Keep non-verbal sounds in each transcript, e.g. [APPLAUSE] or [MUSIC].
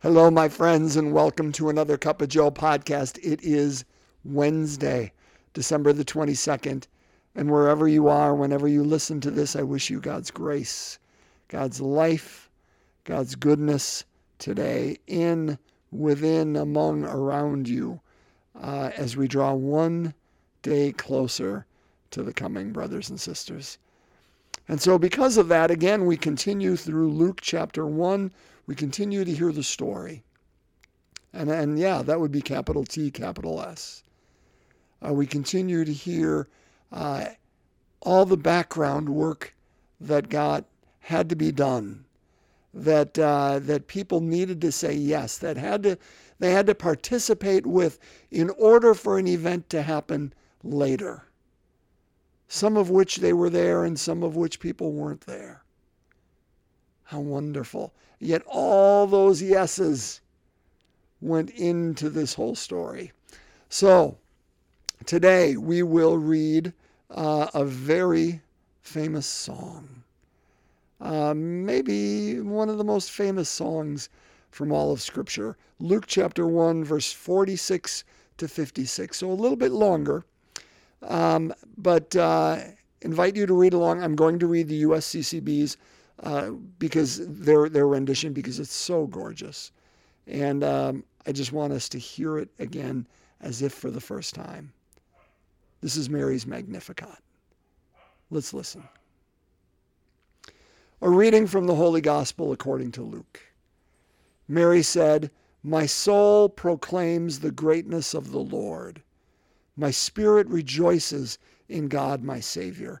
Hello, my friends, and welcome to another Cup of Joe podcast. It is Wednesday, December the 22nd. And wherever you are, whenever you listen to this, I wish you God's grace, God's life, God's goodness today, in, within, among, around you, uh, as we draw one day closer to the coming, brothers and sisters. And so, because of that, again, we continue through Luke chapter 1 we continue to hear the story. And, and yeah, that would be capital T, capital S. Uh, we continue to hear uh, all the background work that got had to be done, that uh, that people needed to say yes, that had to they had to participate with in order for an event to happen later. Some of which they were there, and some of which people weren't there. How wonderful. Yet all those yeses went into this whole story. So today we will read uh, a very famous song. Uh, maybe one of the most famous songs from all of Scripture. Luke chapter 1, verse 46 to 56. So a little bit longer. Um, but uh, invite you to read along. I'm going to read the USCCB's uh, because their their rendition because it's so gorgeous, and um, I just want us to hear it again as if for the first time. This is Mary's Magnificat. Let's listen. A reading from the Holy Gospel according to Luke. Mary said, My soul proclaims the greatness of the Lord. My spirit rejoices in God my Savior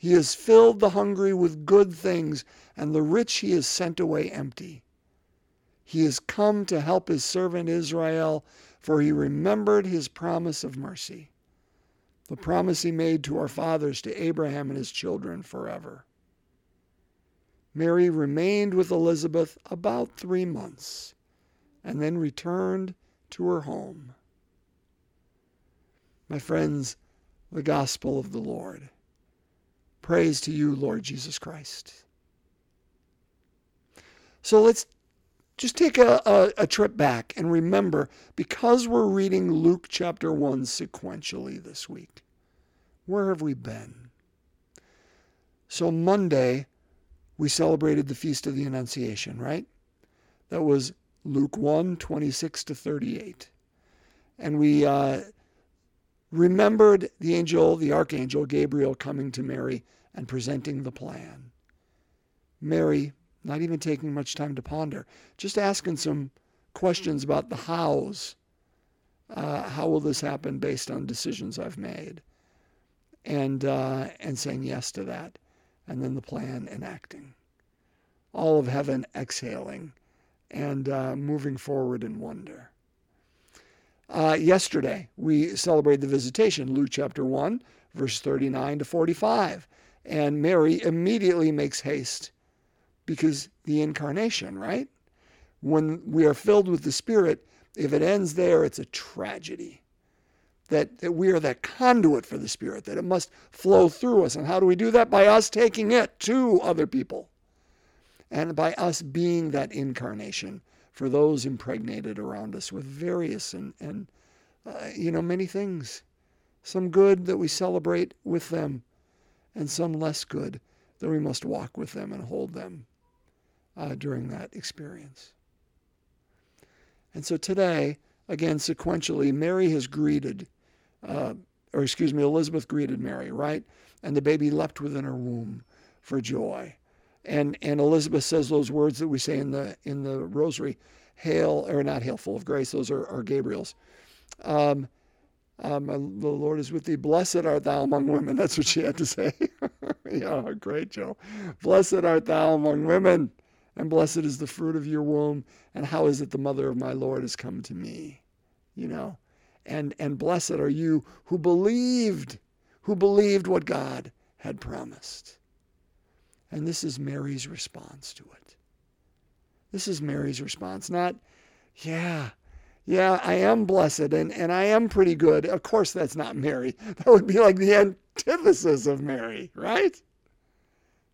He has filled the hungry with good things, and the rich he has sent away empty. He has come to help his servant Israel, for he remembered his promise of mercy, the promise he made to our fathers, to Abraham and his children forever. Mary remained with Elizabeth about three months and then returned to her home. My friends, the gospel of the Lord. Praise to you, Lord Jesus Christ. So let's just take a, a, a, trip back and remember because we're reading Luke chapter 1 sequentially this week, where have we been? So, Monday, we celebrated the Feast of the Annunciation, right? That was Luke 1 26 to 38. And we uh, remembered the angel, the archangel Gabriel, coming to Mary and presenting the plan. Mary, not even taking much time to ponder, just asking some questions about the hows. Uh, how will this happen based on decisions I've made? And, uh, and saying yes to that. And then the plan enacting. All of heaven exhaling and uh, moving forward in wonder. Uh, yesterday, we celebrated the visitation, Luke chapter 1, verse 39 to 45. And Mary immediately makes haste because the incarnation, right? When we are filled with the Spirit, if it ends there, it's a tragedy. That, that we are that conduit for the Spirit, that it must flow through us. And how do we do that? By us taking it to other people. And by us being that incarnation for those impregnated around us with various and, and uh, you know, many things. Some good that we celebrate with them, and some less good that we must walk with them and hold them uh, during that experience. And so today, again, sequentially, Mary has greeted, uh, or excuse me, Elizabeth greeted Mary, right? And the baby leapt within her womb for joy and and Elizabeth says those words that we say in the in the rosary, hail or not hail full of grace. Those are, are Gabriel's. Um, um, the Lord is with thee. Blessed art thou among women. [LAUGHS] That's what she had to say. [LAUGHS] yeah, great, Joe. Blessed art thou among women, and blessed is the fruit of your womb, and how is it the mother of my Lord has come to me? You know, and and blessed are you who believed, who believed what God had promised. And this is Mary's response to it. This is Mary's response, not, yeah, yeah, I am blessed and, and I am pretty good. Of course, that's not Mary. [LAUGHS] That would be like the antithesis of Mary, right?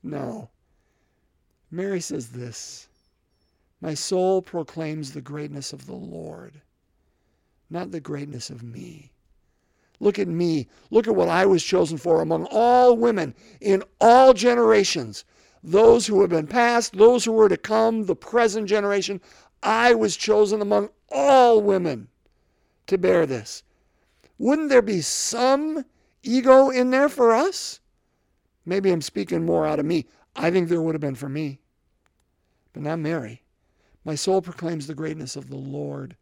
No. Mary says this My soul proclaims the greatness of the Lord, not the greatness of me. Look at me. Look at what I was chosen for among all women in all generations. Those who have been past, those who were to come, the present generation. I was chosen among all women to bear this. Wouldn't there be some ego in there for us? Maybe I'm speaking more out of me. I think there would have been for me, but not Mary. My soul proclaims the greatness of the Lord.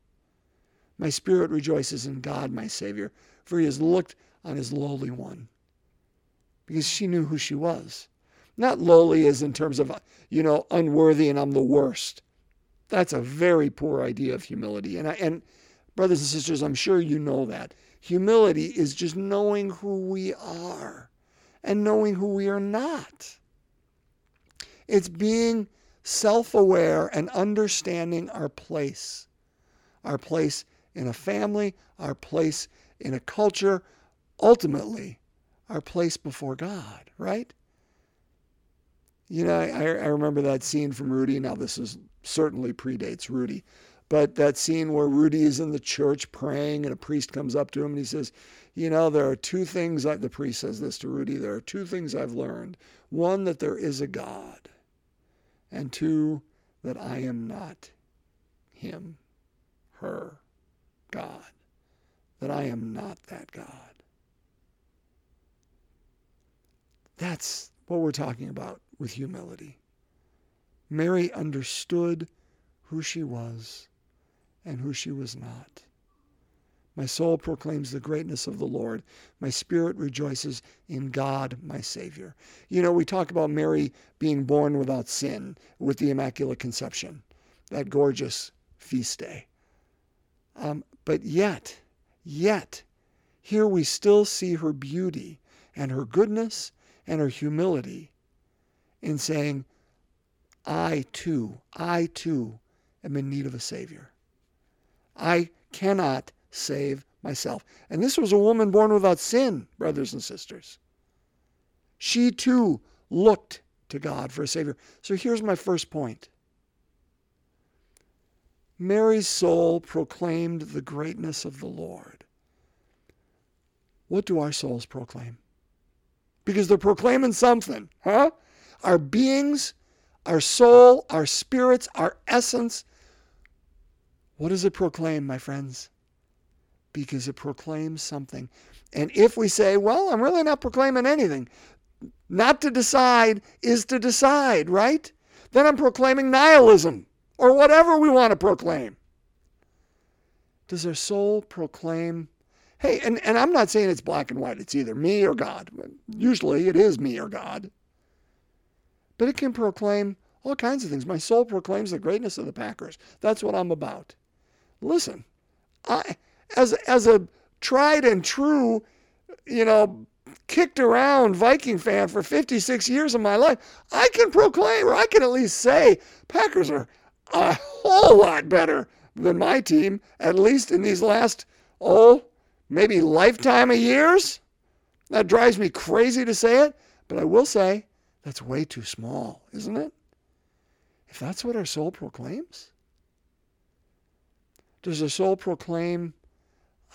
My spirit rejoices in God, my Savior, for he has looked on his lowly one. Because she knew who she was. Not lowly as in terms of, you know, unworthy and I'm the worst. That's a very poor idea of humility. And, I, and brothers and sisters, I'm sure you know that. Humility is just knowing who we are and knowing who we are not. It's being self aware and understanding our place, our place in a family, our place in a culture, ultimately, our place before God, right? You know, I, I remember that scene from Rudy. Now, this is certainly predates Rudy, but that scene where Rudy is in the church praying and a priest comes up to him and he says, You know, there are two things, I, the priest says this to Rudy, there are two things I've learned. One, that there is a God, and two, that I am not him, her, God, that I am not that God. That's what we're talking about with humility. Mary understood who she was and who she was not. My soul proclaims the greatness of the Lord. My spirit rejoices in God, my Savior. You know, we talk about Mary being born without sin with the Immaculate Conception, that gorgeous feast day. Um, but yet, yet, here we still see her beauty and her goodness and her humility in saying, I too, I too am in need of a Savior. I cannot save myself. And this was a woman born without sin, brothers and sisters. She too looked to God for a Savior. So here's my first point Mary's soul proclaimed the greatness of the Lord. What do our souls proclaim? Because they're proclaiming something, huh? Our beings, our soul, our spirits, our essence. What does it proclaim, my friends? Because it proclaims something. And if we say, well, I'm really not proclaiming anything, not to decide is to decide, right? Then I'm proclaiming nihilism or whatever we want to proclaim. Does our soul proclaim? Hey, and, and I'm not saying it's black and white, it's either me or God. Usually it is me or God. But it can proclaim all kinds of things. My soul proclaims the greatness of the Packers. That's what I'm about. Listen, I as as a tried and true, you know, kicked around Viking fan for 56 years of my life, I can proclaim or I can at least say Packers are a whole lot better than my team, at least in these last, oh, maybe lifetime of years. That drives me crazy to say it, but I will say that's way too small, isn't it? If that's what our soul proclaims, does our soul proclaim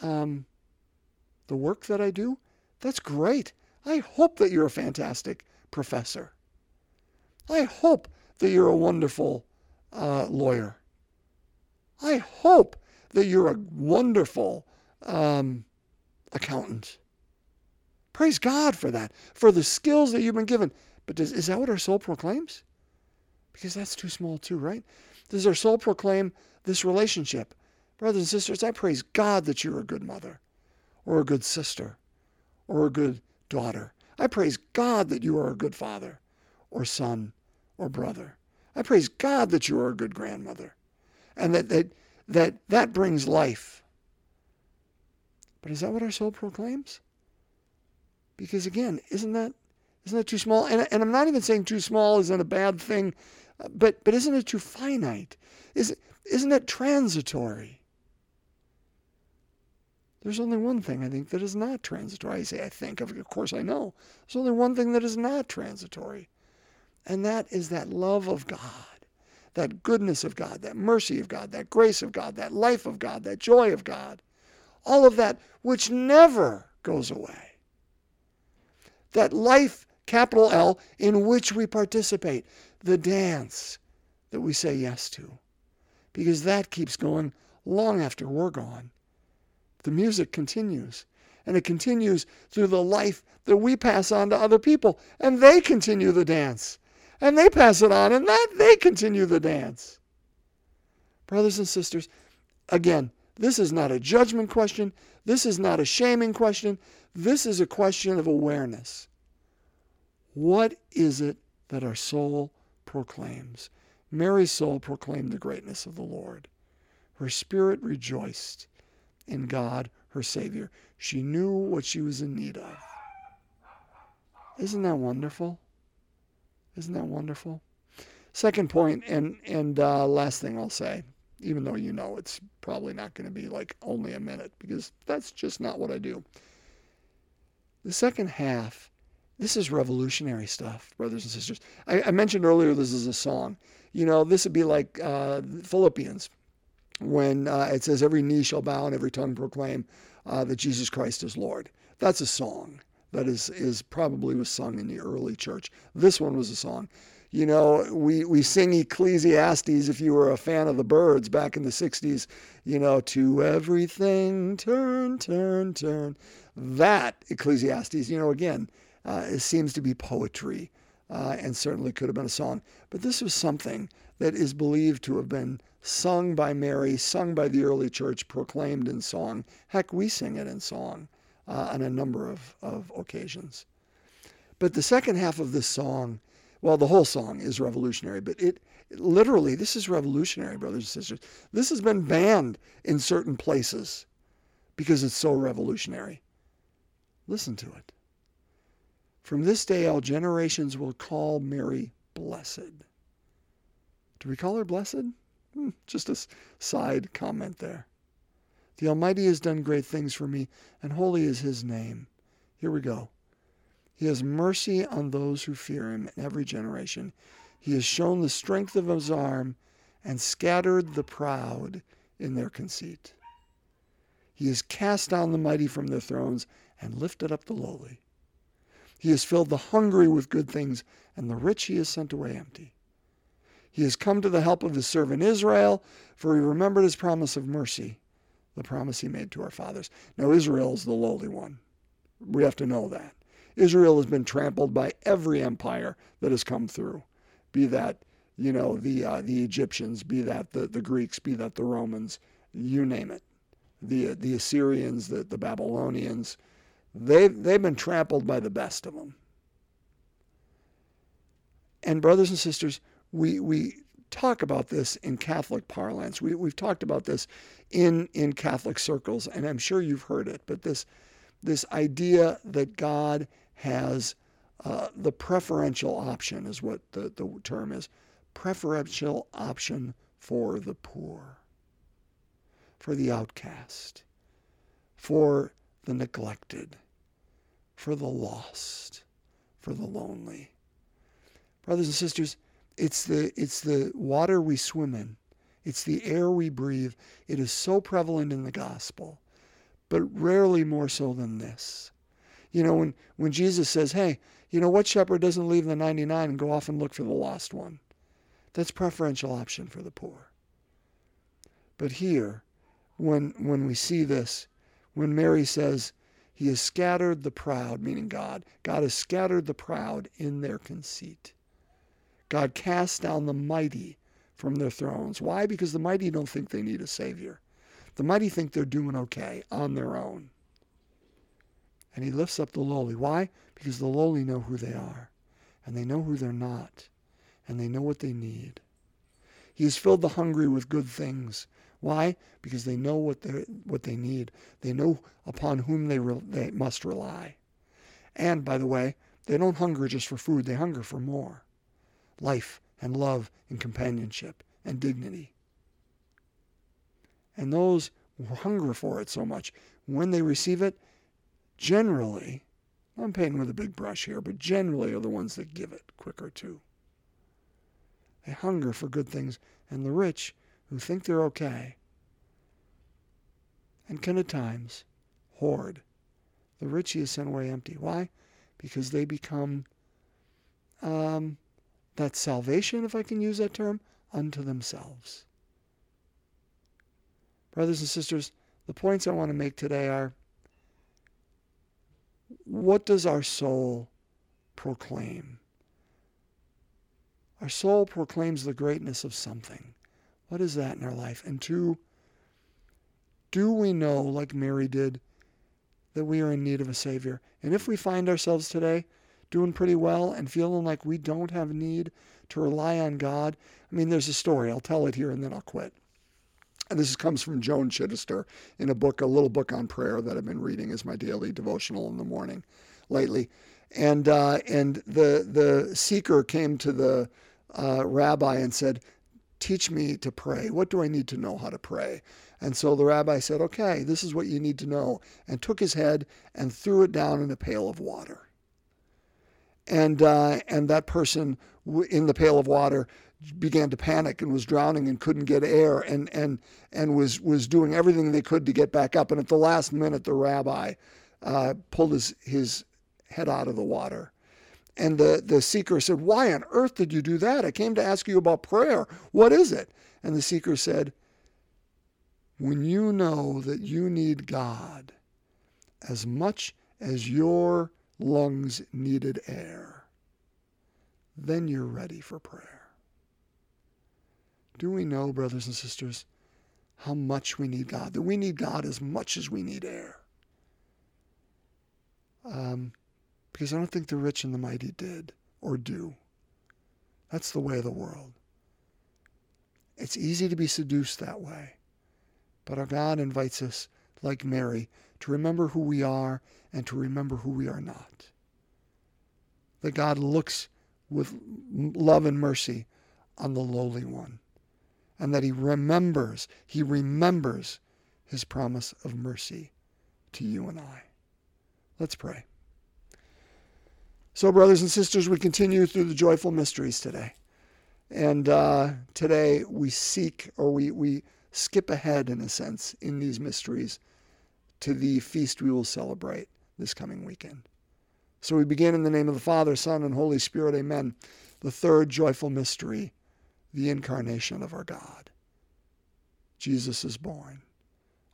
um, the work that I do? That's great. I hope that you're a fantastic professor. I hope that you're a wonderful uh, lawyer. I hope that you're a wonderful um, accountant. Praise God for that, for the skills that you've been given. But does, is that what our soul proclaims? Because that's too small, too, right? Does our soul proclaim this relationship? Brothers and sisters, I praise God that you're a good mother, or a good sister, or a good daughter. I praise God that you are a good father, or son, or brother. I praise God that you are a good grandmother and that that that, that brings life. But is that what our soul proclaims? Because again, isn't that isn't that too small? And, and I'm not even saying too small isn't a bad thing, but but isn't it too finite? Is isn't it transitory? There's only one thing I think that is not transitory. I say I think, of course I know. There's only one thing that is not transitory, and that is that love of God, that goodness of God, that mercy of God, that grace of God, that life of God, that joy of God. All of that which never goes away. That life, capital L, in which we participate, the dance that we say yes to. Because that keeps going long after we're gone. The music continues. And it continues through the life that we pass on to other people. And they continue the dance. And they pass it on, and that they continue the dance. Brothers and sisters, again, this is not a judgment question. This is not a shaming question. This is a question of awareness. What is it that our soul proclaims? Mary's soul proclaimed the greatness of the Lord. Her spirit rejoiced in God, her Savior. She knew what she was in need of. Isn't that wonderful? Isn't that wonderful? Second point, and and uh, last thing I'll say, even though you know it's probably not going to be like only a minute because that's just not what I do. The second half, this is revolutionary stuff, brothers and sisters. I, I mentioned earlier this is a song. You know, this would be like uh, Philippians when uh, it says, Every knee shall bow and every tongue proclaim uh, that Jesus Christ is Lord. That's a song that is, is probably was sung in the early church. This one was a song. You know, we, we sing Ecclesiastes if you were a fan of the Byrds back in the 60s, you know, to everything turn, turn, turn. That Ecclesiastes, you know, again, uh, it seems to be poetry uh, and certainly could have been a song. But this was something that is believed to have been sung by Mary, sung by the early church, proclaimed in song. Heck, we sing it in song uh, on a number of, of occasions. But the second half of this song well, the whole song is revolutionary, but it, it literally, this is revolutionary, brothers and sisters. This has been banned in certain places because it's so revolutionary. Listen to it. From this day, all generations will call Mary blessed. Do we call her blessed? Hmm, just a side comment there. The Almighty has done great things for me, and holy is his name. Here we go. He has mercy on those who fear him in every generation. He has shown the strength of his arm and scattered the proud in their conceit. He has cast down the mighty from their thrones and lifted up the lowly. He has filled the hungry with good things, and the rich he has sent away empty. He has come to the help of his servant Israel, for he remembered his promise of mercy, the promise he made to our fathers. Now, Israel is the lowly one. We have to know that. Israel has been trampled by every empire that has come through, be that you know the uh, the Egyptians, be that the, the Greeks, be that the Romans, you name it, the the Assyrians, the, the Babylonians, they they've been trampled by the best of them. And brothers and sisters, we we talk about this in Catholic parlance. We we've talked about this in in Catholic circles, and I'm sure you've heard it. But this this idea that God has uh, the preferential option, is what the, the term is preferential option for the poor, for the outcast, for the neglected, for the lost, for the lonely. Brothers and sisters, it's the, it's the water we swim in. It's the air we breathe. It is so prevalent in the gospel, but rarely more so than this. You know, when, when Jesus says, hey, you know, what shepherd doesn't leave the 99 and go off and look for the lost one? That's preferential option for the poor. But here, when, when we see this, when Mary says, He has scattered the proud, meaning God, God has scattered the proud in their conceit. God casts down the mighty from their thrones. Why? Because the mighty don't think they need a Savior. The mighty think they're doing okay on their own and he lifts up the lowly. Why? Because the lowly know who they are, and they know who they're not, and they know what they need. He has filled the hungry with good things. Why? Because they know what they what they need. They know upon whom they re, they must rely. And by the way, they don't hunger just for food. They hunger for more, life and love and companionship and dignity. And those who hunger for it so much, when they receive it, generally, I'm painting with a big brush here, but generally are the ones that give it quicker too. They hunger for good things, and the rich who think they're okay and can at times hoard. The rich has sent away empty. Why? Because they become um, that salvation, if I can use that term, unto themselves. Brothers and sisters, the points I want to make today are what does our soul proclaim? Our soul proclaims the greatness of something. What is that in our life? And two, do we know, like Mary did, that we are in need of a Savior? And if we find ourselves today doing pretty well and feeling like we don't have need to rely on God, I mean, there's a story. I'll tell it here and then I'll quit. And this comes from Joan Chittister in a book, a little book on prayer that I've been reading as my daily devotional in the morning lately. And uh, and the the seeker came to the uh, rabbi and said, teach me to pray. What do I need to know how to pray? And so the rabbi said, okay, this is what you need to know, and took his head and threw it down in a pail of water. And, uh, and that person in the pail of water began to panic and was drowning and couldn't get air and, and, and was, was doing everything they could to get back up. And at the last minute, the rabbi uh, pulled his, his head out of the water and the, the seeker said, Why on earth did you do that? I came to ask you about prayer. What is it? And the seeker said, When you know that you need God as much as your lungs needed air, then you're ready for prayer. Do we know, brothers and sisters, how much we need God? That we need God as much as we need air. Um, because I don't think the rich and the mighty did or do. That's the way of the world. It's easy to be seduced that way. But our God invites us, like Mary, to remember who we are and to remember who we are not. That God looks with love and mercy on the lowly one. And that he remembers, he remembers his promise of mercy to you and I. Let's pray. So, brothers and sisters, we continue through the joyful mysteries today. And uh, today we seek, or we, we skip ahead, in a sense, in these mysteries to the feast we will celebrate this coming weekend. So we begin in the name of the Father, Son, and Holy Spirit. Amen. The third joyful mystery, the incarnation of our God. Jesus is born.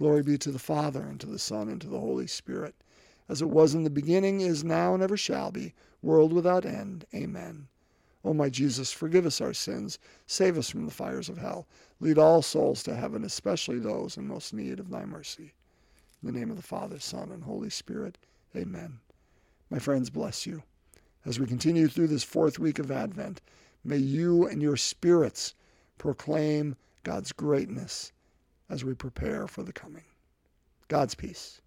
Glory be to the Father, and to the Son, and to the Holy Spirit, as it was in the beginning, is now, and ever shall be, world without end. Amen. O my Jesus, forgive us our sins, save us from the fires of hell, lead all souls to heaven, especially those in most need of thy mercy. In the name of the Father, Son, and Holy Spirit. Amen. My friends, bless you. As we continue through this fourth week of Advent, may you and your spirits proclaim God's greatness as we prepare for the coming. God's peace.